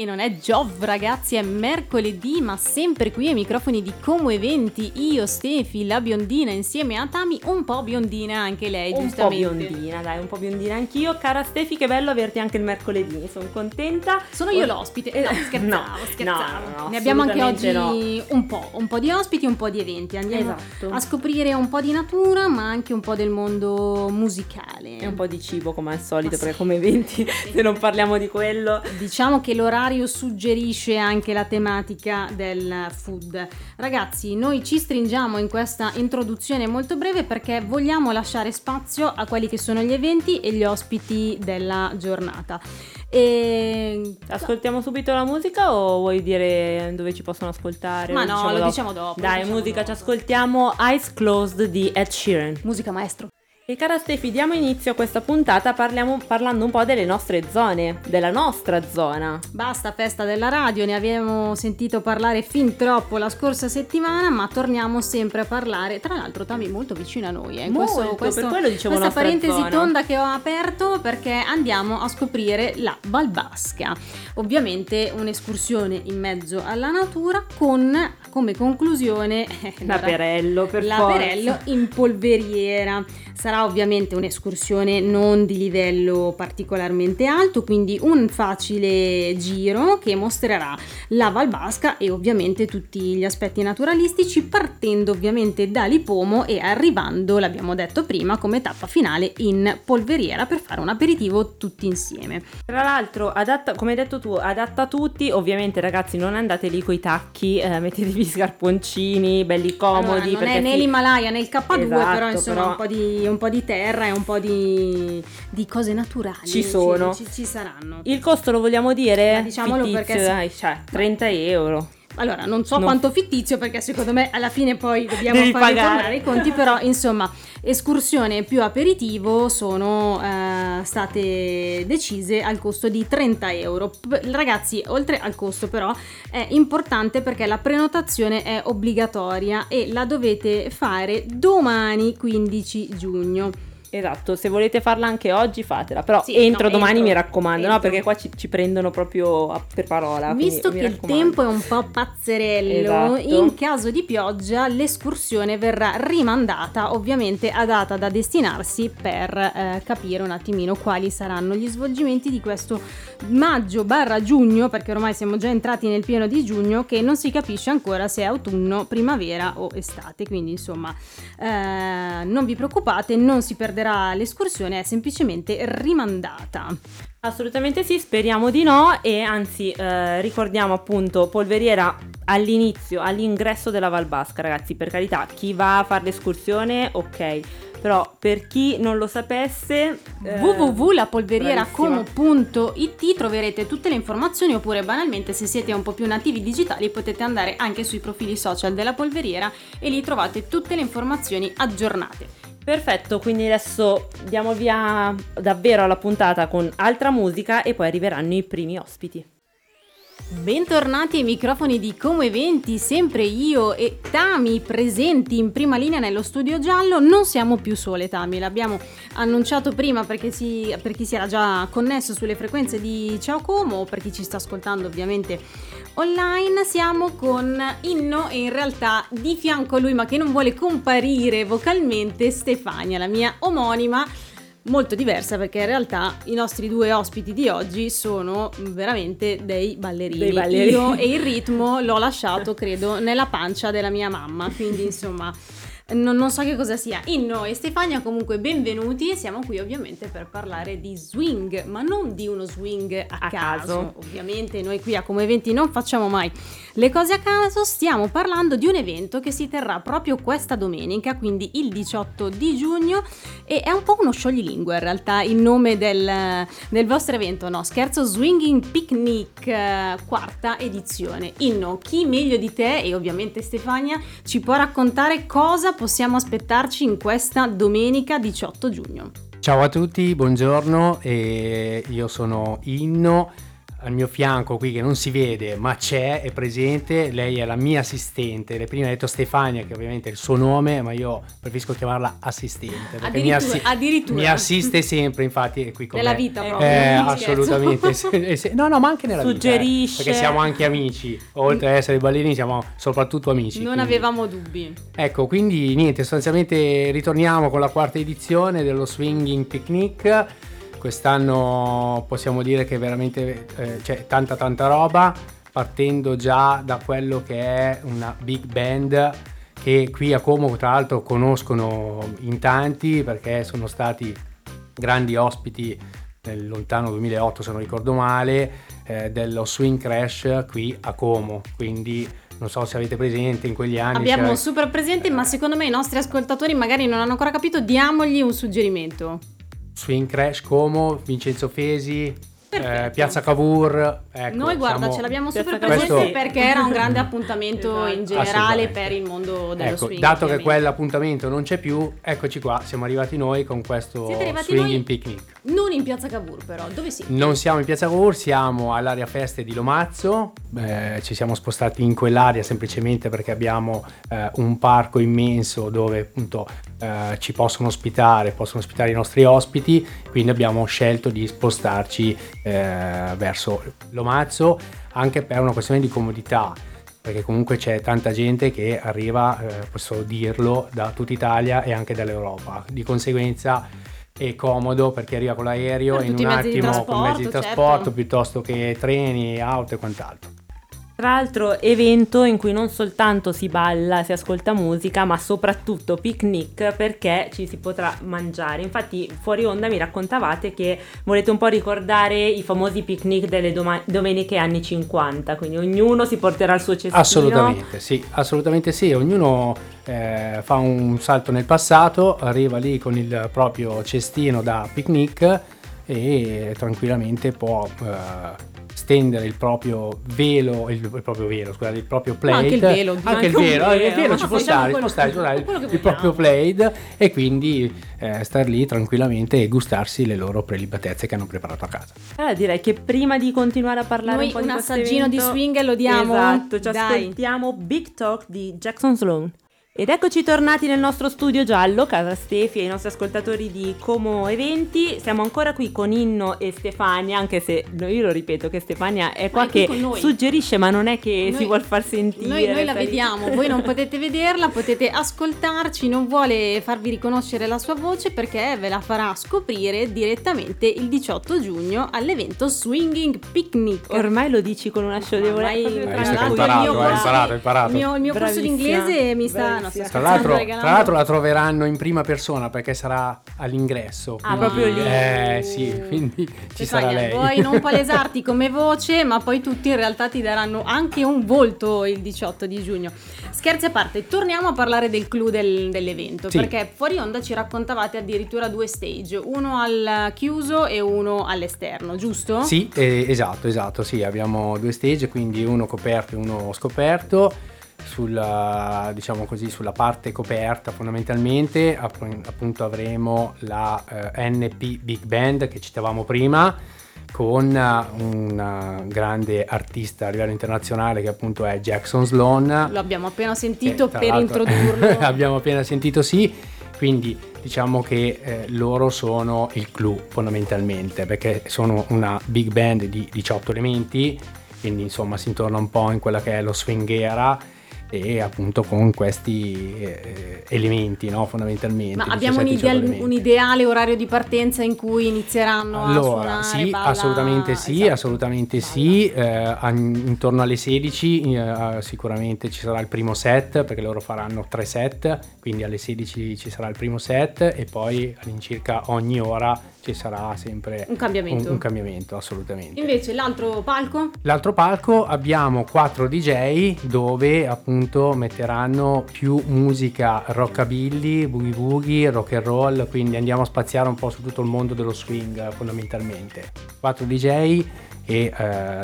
E non è Giov, ragazzi, è mercoledì, ma sempre qui ai microfoni di Como Eventi, io, Stefi, la biondina, insieme a Tami, un po' biondina anche lei, un giustamente. Un po' biondina, dai, un po' biondina anch'io. Cara Stefi, che bello averti anche il mercoledì, sono contenta. Sono io l'ospite, eh, no, scherzavo, no, scherzavo. No, no, ne abbiamo anche oggi no. un po', un po' di ospiti, un po' di eventi. Andiamo esatto. a scoprire un po' di natura, ma anche un po' del mondo musicale. E un po' di cibo, come al solito, perché come eventi, se non parliamo di quello... Diciamo che l'orario suggerisce anche la tematica del food. Ragazzi, noi ci stringiamo in questa introduzione molto breve perché vogliamo lasciare spazio a quelli che sono gli eventi e gli ospiti della giornata. E... Ascoltiamo subito la musica o vuoi dire dove ci possono ascoltare? Ma no, diciamo lo dopo? diciamo dopo. Dai, diciamo musica, dopo. ci ascoltiamo Eyes Closed di Ed Sheeran. Musica maestro. E cara Stefi, diamo inizio a questa puntata parliamo, parlando un po' delle nostre zone, della nostra zona. Basta festa della radio, ne abbiamo sentito parlare fin troppo la scorsa settimana, ma torniamo sempre a parlare. Tra l'altro, Tami è molto vicino a noi. Eh. Molto, questo, questo- per quello dicevo questa parentesi zona. tonda che ho aperto perché andiamo a scoprire la Valbasca. Ovviamente un'escursione in mezzo alla natura con come conclusione eh, L'aperello, per L'aperello forza. in polveriera. Sarà ovviamente un'escursione non di livello particolarmente alto, quindi un facile giro che mostrerà la Valbasca e ovviamente tutti gli aspetti naturalistici, partendo ovviamente da Lipomo e arrivando, l'abbiamo detto prima, come tappa finale in polveriera per fare un aperitivo tutti insieme. Tra l'altro, adatta, come hai detto tu, adatta a tutti. Ovviamente, ragazzi, non andate lì coi tacchi, eh, mettetevi scarponcini, belli comodi. Allora, non è né l'Himalaya né il K2, Esatto, però insomma però- Un, po di, un po' di terra e un po' di, di cose naturali Ci sono. ci, ci saranno. Il costo lo vogliamo dire? Ma diciamolo Fittizio, perché dai, cioè, 30 euro. Allora, non so No. quanto fittizio perché secondo me alla fine poi dobbiamo Devi fare pagare. i conti, però insomma, escursione più aperitivo sono eh, state decise al costo di 30 euro. Ragazzi, oltre al costo però è importante perché la prenotazione è obbligatoria e la dovete fare domani 15 giugno. Esatto, se volete farla anche oggi fatela, però Sì, entro no, domani entro, mi raccomando, no? entro. Perché qua ci, ci prendono proprio per parola. Visto che il tempo è un po' pazzerello, Esatto. in caso di pioggia l'escursione verrà rimandata ovviamente a data da destinarsi per eh, capire un attimino quali saranno gli svolgimenti di questo maggio barra giugno, perché ormai siamo già entrati nel pieno di giugno, che non si capisce ancora se è autunno, primavera o estate. Quindi insomma eh, non vi preoccupate, non si perderà l'escursione, è semplicemente rimandata. Assolutamente sì, speriamo di no e anzi eh, ricordiamo appunto Polveriera all'inizio, all'ingresso della Valbasca ragazzi, per carità, chi va a fare l'escursione ok, però per chi non lo sapesse... eh, www.lapolverieracomo.it troverete tutte le informazioni oppure banalmente se siete un po' più nativi digitali potete andare anche sui profili social della polveriera e lì trovate tutte le informazioni aggiornate. Perfetto, quindi adesso diamo via davvero alla puntata con altra musica e poi arriveranno i primi ospiti. Bentornati ai microfoni di Como Eventi, sempre io e Tami presenti in prima linea nello studio giallo. Non siamo più sole, Tami, l'abbiamo annunciato prima perché si, per chi si era già connesso sulle frequenze di Ciao Como o per chi ci sta ascoltando ovviamente online. Siamo con Inno e in realtà di fianco a lui, ma che non vuole comparire vocalmente, Stefania, la mia omonima molto diversa perché in realtà i nostri due ospiti di oggi sono veramente dei ballerini. Dei ballerini. Io e il ritmo l'ho lasciato, credo, nella pancia della mia mamma, quindi insomma non, non so che cosa sia. Inno e Stefania comunque benvenuti siamo qui ovviamente per parlare di swing, ma non di uno swing a, A caso. Ovviamente noi qui a Come Eventi non facciamo mai le cose a caso, stiamo parlando di un evento che si terrà proprio questa domenica, quindi il 18 di giugno e è un po' uno scioglilingue in realtà il nome del, del vostro evento, no scherzo, Swinging Picnic, eh, quarta edizione. Inno, chi meglio di te e ovviamente Stefania ci può raccontare cosa possiamo aspettarci in questa domenica 18 giugno? Ciao a tutti, buongiorno, io sono Inno, al mio fianco qui che non si vede ma c'è, è presente, lei è la mia assistente, le prima ha detto Stefania che ovviamente è il suo nome ma io preferisco chiamarla assistente perché mi, Addirittura, addirittura. mi assiste sempre infatti è qui con Nella me. vita Eh, proprio. Eh, assolutamente no no ma anche nella vita eh, Suggerisce. perché siamo anche amici oltre ad essere ballerini siamo soprattutto amici Non quindi- avevamo dubbi. Ecco, quindi niente, sostanzialmente ritorniamo con la quarta edizione dello Swinging Picnic. Quest'anno possiamo dire che veramente eh, c'è tanta tanta roba, partendo già da quello che è una big band che qui a Como tra l'altro conoscono in tanti perché sono stati grandi ospiti nel lontano 2008 se non ricordo male eh, dello Swing Crash qui a Como, quindi non so se avete presente in quegli anni Abbiamo c'era- super presente, ma secondo me i nostri ascoltatori magari non hanno ancora capito, diamogli un suggerimento. Swing Crash Como, Vincenzo Fesi, eh, Piazza Cavour. Ecco, Noi guarda, siamo- ce l'abbiamo Piazza super Cavour, presente sì. perché era un grande appuntamento Esatto. in generale Assolutamente. per il mondo dello Ecco, swing. dato che quell'appuntamento non c'è più, eccoci qua, siamo arrivati noi con questo Swinging noi? Picnic. Non in Piazza Cavour però, dove siete? Non siamo in Piazza Cavour, siamo all'area feste di Lomazzo, eh, ci siamo spostati in quell'area semplicemente perché abbiamo eh, un parco immenso dove appunto eh, ci possono ospitare, possono ospitare i nostri ospiti, quindi abbiamo scelto di spostarci eh, verso Lomazzo anche per una questione di comodità. Perché comunque c'è tanta gente che arriva, eh, posso dirlo, da tutta Italia e anche dall'Europa. Di conseguenza è comodo perché arriva con l'aereo Per in un attimo con mezzi di trasporto, trasporto certo. piuttosto che treni, auto e quant'altro. Tra l'altro evento in cui non soltanto si balla, si ascolta musica, ma soprattutto picnic perché ci si potrà mangiare. Infatti fuori onda mi raccontavate che volete un po' ricordare i famosi picnic delle doma- domeniche anni 50, quindi ognuno si porterà il suo cestino. Assolutamente sì, assolutamente sì, ognuno eh, fa un salto nel passato, arriva lì con il proprio cestino da picnic e tranquillamente può eh, stendere il proprio velo, il, il proprio velo, scusate, il proprio plate. Anche il velo, anche anche il un velo, velo, il velo ma ci può stare, può stare, può stare che il proprio plate e quindi eh, star lì tranquillamente e gustarsi le loro prelibatezze che hanno preparato a casa. Allora direi che prima di continuare a parlare Noi un po' un di questo assaggino di swing lo diamo? Esatto, ci Dai. ascoltiamo Big Talk di Jackson Sloan. Ed eccoci tornati nel nostro studio giallo, casa Stefi e i nostri ascoltatori di Como Eventi. Siamo ancora qui con Inno e Stefania, anche se io lo ripeto che Stefania è qua è qui che suggerisce, ma non è che Noi- si vuol far sentire. Noi, noi la vediamo, voi non potete vederla, potete ascoltarci, non vuole farvi riconoscere la sua voce perché ve la farà scoprire direttamente il 18 giugno all'evento Swinging Picnic. Ormai lo dici con una. Ormai, l'altro, hai imparato, hai imparato. Il mio, il mio corso di Bravissima, inglese mi sta, no, sto Tra l'altro, tra l'altro la troveranno in prima persona perché sarà all'ingresso. Ah, quindi- proprio lì. Eh sì, quindi ci sarà Stefania, lei. Vuoi non palesarti come voce, ma poi tutti in realtà ti daranno anche un volto il 18 di giugno. Scherzi a parte, torniamo a parlare del clou del- dell'evento, Sì. perché fuori onda ci raccontavate addirittura due stage, uno al chiuso e uno all'esterno, giusto? Sì, eh, esatto, esatto, sì, abbiamo due stage, quindi uno coperto e uno scoperto. Sulla, diciamo così, sulla parte coperta fondamentalmente app- appunto avremo la eh, NP Big Band che citavamo prima con eh, un grande artista a livello internazionale che appunto è Jackson Sloan. Lo abbiamo appena sentito per introdurlo. abbiamo appena sentito sì, quindi diciamo che eh, loro sono il clou fondamentalmente, perché sono una big band di 18 elementi, quindi insomma si intorna un po' in quella che è lo swing era e appunto con questi eh, elementi no, fondamentalmente. Ma 17, abbiamo un, 18 ideal- un ideale orario di partenza in cui inizieranno a Allora, suonare, sì, balla- assolutamente sì, esatto. assolutamente sì. eh, intorno alle 16 eh, sicuramente ci sarà il primo set perché loro faranno tre set, quindi alle 16 ci sarà il primo set e poi all'incirca ogni ora ci sarà sempre Un cambiamento. un, un cambiamento, assolutamente. Invece l'altro palco? L'altro palco abbiamo quattro DJ dove appunto metteranno più musica rockabilly, boogie boogie, rock and roll, quindi andiamo a spaziare un po' su tutto il mondo dello swing fondamentalmente. Quattro DJ e eh,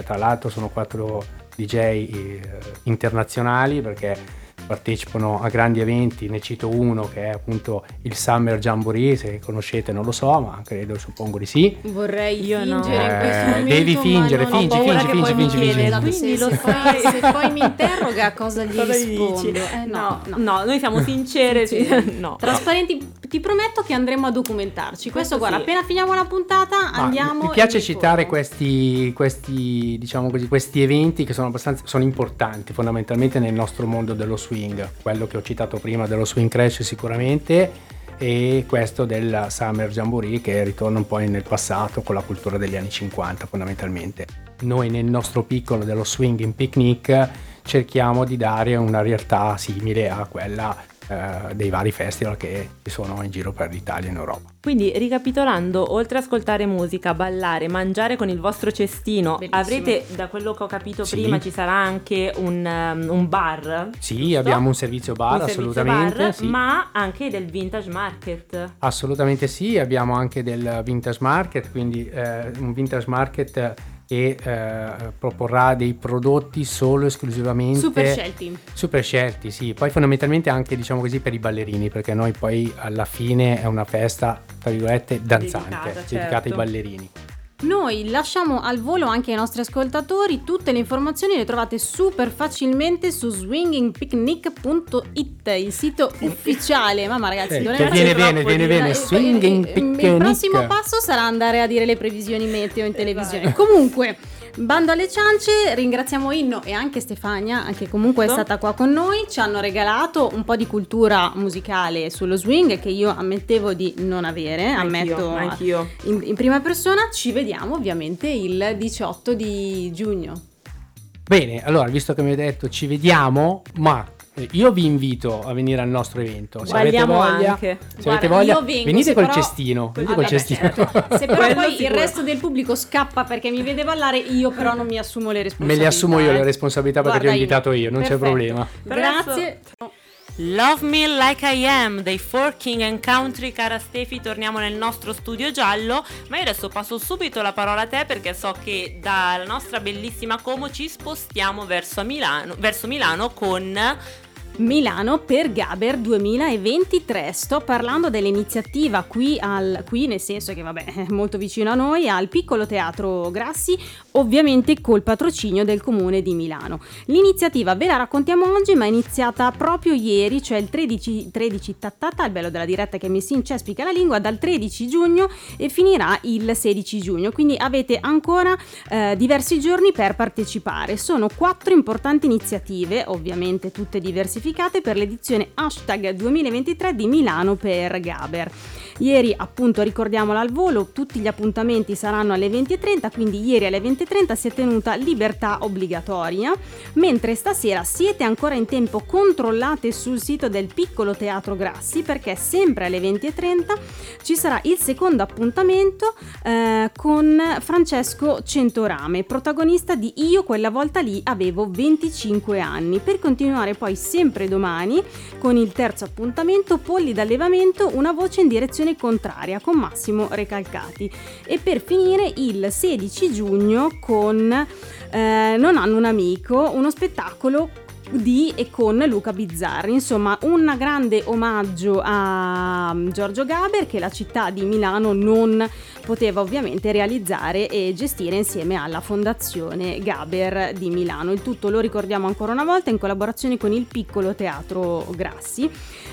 tra l'altro sono quattro DJ eh, internazionali perché partecipano a grandi eventi, ne cito uno che è appunto il Summer Jamboree, se conoscete non lo so, ma credo, suppongo di sì. Vorrei Io no. fingere in questo Eh, momento, devi fingere, fingi, fingi, fingi, fingi, fingi. se- Quindi se, lo se poi, fai. se poi mi interroga cosa gli Cosa rispondo? Eh, no, no, no, noi siamo sincere, sì, Sincere. no. Trasparenti, ti prometto che andremo a documentarci. Questo, Questo guarda, sì. appena finiamo la puntata Ma andiamo. Mi piace citare questi, questi, diciamo così, questi eventi che sono abbastanza sono importanti fondamentalmente nel nostro mondo dello swing. Quello che ho citato prima dello swing crash sicuramente e questo del Summer Jamboree che ritorna un po' nel passato con la cultura degli anni 50 fondamentalmente. Noi nel nostro piccolo dello swinging picnic cerchiamo di dare una realtà simile a quella eh, dei vari festival che ci sono in giro per l'Italia e in Europa. Quindi, ricapitolando, oltre a ascoltare musica, ballare, mangiare con il vostro cestino, Bellissimo. avrete, da quello che ho capito Sì. prima, ci sarà anche un, um, un bar. Sì, giusto? abbiamo un servizio bar Un servizio assolutamente, bar, sì. ma anche del vintage market. Assolutamente sì, abbiamo anche del vintage market, quindi eh, un vintage market che eh, proporrà dei prodotti solo esclusivamente Super scelti. super scelti, sì. Poi fondamentalmente anche diciamo così per i ballerini, perché noi poi alla fine è una festa tra virgolette danzante, Dedicata, dedicata ai certo. ballerini. Noi lasciamo al volo anche ai nostri ascoltatori, tutte le informazioni le trovate super facilmente su swingingpicnic.it, il sito ufficiale. Mamma ragazzi, Eh, dovremmo che viene bene, viene di- bene, eh, swinging eh, eh, picnic. Il prossimo passo sarà andare a dire le previsioni meteo in televisione. Comunque, bando alle ciance, ringraziamo Inno e anche Stefania, che comunque è stata qua con noi, ci hanno regalato un po' di cultura musicale sullo swing che io ammettevo di non avere, ammetto Anch'io, anch'io. in, in prima persona. Ci vediamo ovviamente il 18 di giugno. Bene, allora, visto che mi hai detto ci vediamo, ma io vi invito a venire al nostro evento. Se avete Balliamo voglia, anche. se Guarda, avete voglia vengo, venite col però- cestino, venite col cestino. certo. Se però poi il sicuro. resto del pubblico scappa perché mi vede ballare, io però non mi assumo le Me responsabilità. le assumo io eh. le responsabilità perché ti ho Guarda, invitato io, non c'è Perfetto. problema. Grazie. Love Me Like I Am dei For King and Country, cara Stefi, torniamo nel nostro studio giallo, ma io adesso passo subito la parola a te perché so che dalla nostra bellissima Como ci spostiamo verso, Milano, verso Milano con Milano per Gaber 2023. Sto parlando dell'iniziativa qui, al, qui nel senso che vabbè è molto vicino a noi, al piccolo teatro Grassi, ovviamente col patrocinio del comune di Milano. L'iniziativa ve la raccontiamo oggi, ma è iniziata proprio ieri, cioè il 13, 13 tattata, il bello della diretta che mi si incespica la lingua, dal 13 giugno e finirà il 16 giugno, quindi avete ancora eh, diversi giorni per partecipare. Sono quattro importanti iniziative, ovviamente tutte diversificate, per l'edizione hashtag 2023 di Milano per Gaber. Ieri appunto ricordiamola al volo, tutti gli appuntamenti saranno alle 20.30, quindi ieri alle 20.30 si è tenuta libertà obbligatoria, mentre stasera siete ancora in tempo, controllate sul sito del piccolo teatro Grassi perché sempre alle 20.30 ci sarà il secondo appuntamento eh, con Francesco Centorame, protagonista di Io quella volta lì avevo 25 anni, per continuare poi sempre domani. Con il terzo appuntamento Polli d'allevamento, una voce in direzione contraria con Massimo Recalcati. E per finire il 16 giugno con eh, Non hanno un amico, uno spettacolo di e con Luca Bizzarri. Insomma, un grande omaggio a Giorgio Gaber che la città di Milano non poteva ovviamente realizzare e gestire insieme alla Fondazione Gaber di Milano. Il tutto lo ricordiamo ancora una volta in collaborazione con il piccolo teatro Grassi.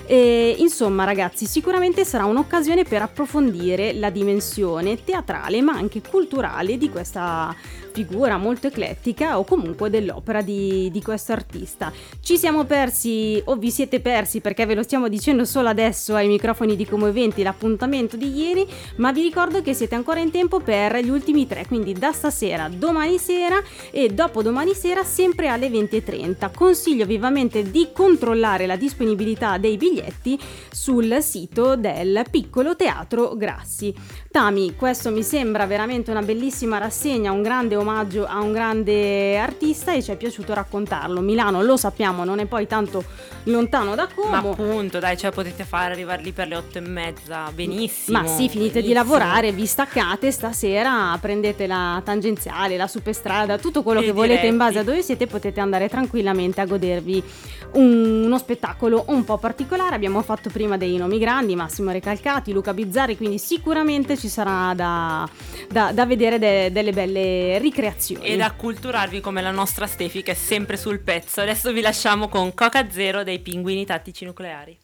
E, insomma, ragazzi, sicuramente sarà un'occasione per approfondire la dimensione teatrale ma anche culturale di questa figura molto eclettica o comunque dell'opera di, di questo artista. Ci siamo persi o vi siete persi perché ve lo stiamo dicendo solo adesso ai microfoni di Como Eventi l'appuntamento di ieri, ma vi ricordo che siete ancora in tempo per gli ultimi tre, quindi da stasera, domani sera e dopo domani sera sempre alle 20.30. Consiglio vivamente di controllare la disponibilità dei biglietti sul sito del piccolo teatro Grassi. Tami, questo mi sembra veramente una bellissima rassegna, un grande omaggio a un grande artista e ci è piaciuto raccontarlo. Milano, lo sappiamo, non è poi tanto lontano da Como. Ma appunto, dai, cioè potete fare arrivare lì per le otto e mezza, benissimo. Ma sì, finite benissimo. di lavorare, vi staccate stasera, prendete la tangenziale, la superstrada, tutto quello E che volete in base diretti. a dove siete, potete andare tranquillamente a godervi un- uno spettacolo un po' particolare. Abbiamo fatto prima dei nomi grandi, Massimo Recalcati, Luca Bizzarri, quindi sicuramente ci sarà da, da- da vedere de- delle belle ricreazioni. Ed acculturarvi come la nostra Stefi che è sempre sul pezzo. Adesso vi lasciamo con Coca Zero dei pinguini tattici nucleari.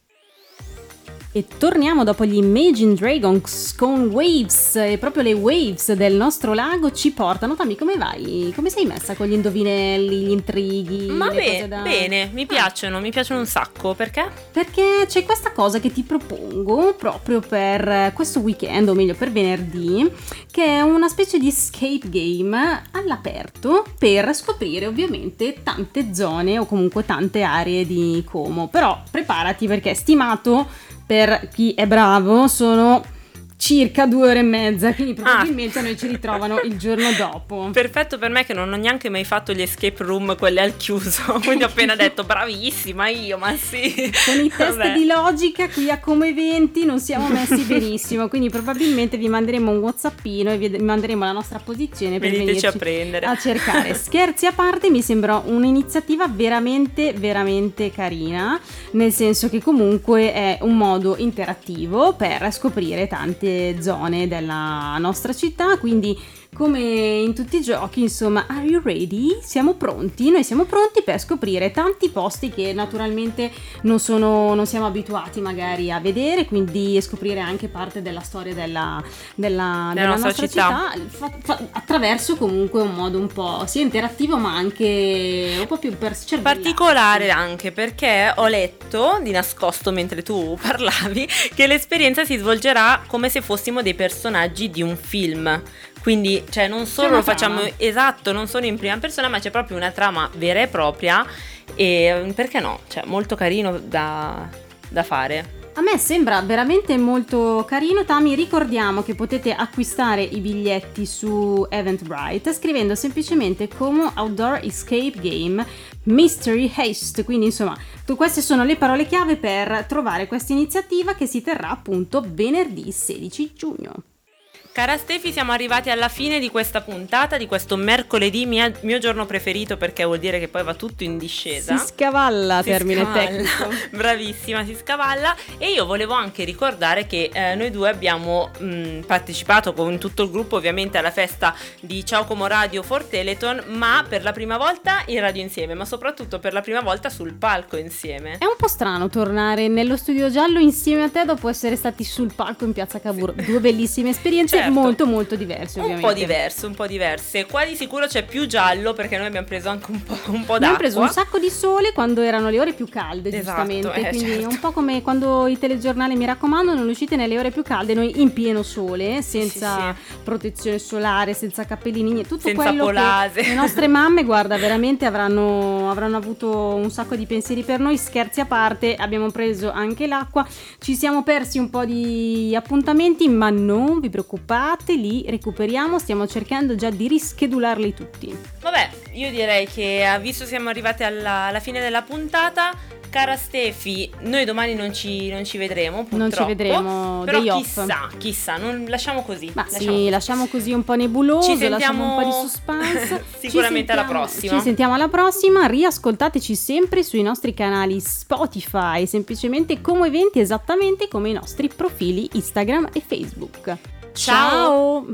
E torniamo dopo gli Imagine Dragons con Waves e proprio le waves del nostro lago ci portano. Tammy, come vai? Come sei messa con gli indovinelli, gli intrighi? Ma le be- cose da- bene, mi Ah, piacciono, mi piacciono un sacco. Perché? Perché c'è questa cosa che ti propongo proprio per questo weekend, o meglio per venerdì, che è una specie di escape game all'aperto per scoprire ovviamente tante zone o comunque tante aree di Como. Però preparati perché è stimato per chi è bravo sono circa due ore e mezza, quindi probabilmente noi ci ritrovano il giorno dopo. Perfetto per me che non ho neanche mai fatto gli escape room, quelle al chiuso. Quindi ho appena detto bravissima io, ma sì. Con i test Vabbè. di logica qui a Come Eventi non siamo messi benissimo, quindi probabilmente vi manderemo un whatsappino e vi manderemo la nostra posizione per Veniteci a prendere. a cercare. Scherzi a parte, mi sembra un'iniziativa veramente, veramente carina, nel senso che comunque è un modo interattivo per scoprire tante zone della nostra città, quindi come in tutti i giochi, insomma, are you ready? Siamo pronti? Noi siamo pronti per scoprire tanti posti che naturalmente non, sono, non siamo abituati magari a vedere, quindi scoprire anche parte della storia della, della- della nostra nostra, città. città, fa- fa- attraverso comunque un modo un po' sia interattivo ma anche un po' più per. Particolare anche perché ho letto di nascosto mentre tu parlavi che l'esperienza si svolgerà come se fossimo dei personaggi di un film. Quindi, cioè, non solo lo facciamo trama. esatto, non solo in prima persona, ma c'è proprio una trama vera e propria. E mm, perché no? Cioè, molto carino da, da fare. A me sembra veramente molto carino. Tami, ricordiamo che potete acquistare i biglietti su Eventbrite scrivendo semplicemente Como Outdoor Escape Game Mystery Haste. Quindi, insomma, queste sono le parole chiave per trovare questa iniziativa che si terrà appunto venerdì 16 giugno. Cara Stefi, siamo arrivati alla fine di questa puntata, di questo mercoledì, mia- mio giorno preferito perché vuol dire che poi va tutto in discesa. Si scavalla, Si termine scavalla. tecnico. Bravissima, si scavalla. E io volevo anche ricordare che eh, noi due abbiamo mh, partecipato con tutto il gruppo ovviamente alla festa di Ciao Como Radio for Teleton, ma per la prima volta in radio insieme, ma soprattutto per la prima volta sul palco insieme. È un po' strano tornare nello studio giallo insieme a te dopo essere stati sul palco in piazza Cavour. Due bellissime esperienze Certo. Molto molto diverse Un ovviamente. po' diverse, un po' diverse. Qua di sicuro c'è più giallo perché noi abbiamo preso anche un po', un po' d'acqua. Abbiamo preso un sacco di sole quando erano le ore più calde, Esatto, giustamente. eh, Quindi certo. è un po' come quando i telegiornali mi raccomando non uscite nelle ore più calde, noi in pieno sole, senza sì, protezione solare, senza cappellini, tutto Senza quello polase. che le nostre mamme, guarda, veramente avranno, avranno avuto un sacco di pensieri per noi, scherzi a parte, abbiamo preso anche l'acqua, ci siamo persi un po' di appuntamenti, ma non vi preoccupate, li recuperiamo, stiamo cercando già di rischedularli tutti. Vabbè, io direi che visto che siamo arrivati alla, alla fine della puntata, cara Stefi, noi domani non ci, non ci vedremo, purtroppo. Non ci vedremo, Però day off. chissà, chissà, non, lasciamo così. Ma lasciamo sì, così. lasciamo così un po' nebuloso, Ci lasciamo un po' di sentiamo suspense. Sicuramente alla sentiamo- prossima. Ci sentiamo alla prossima, riascoltateci sempre sui nostri canali Spotify, semplicemente come eventi esattamente come i nostri profili Instagram e Facebook. Ciao!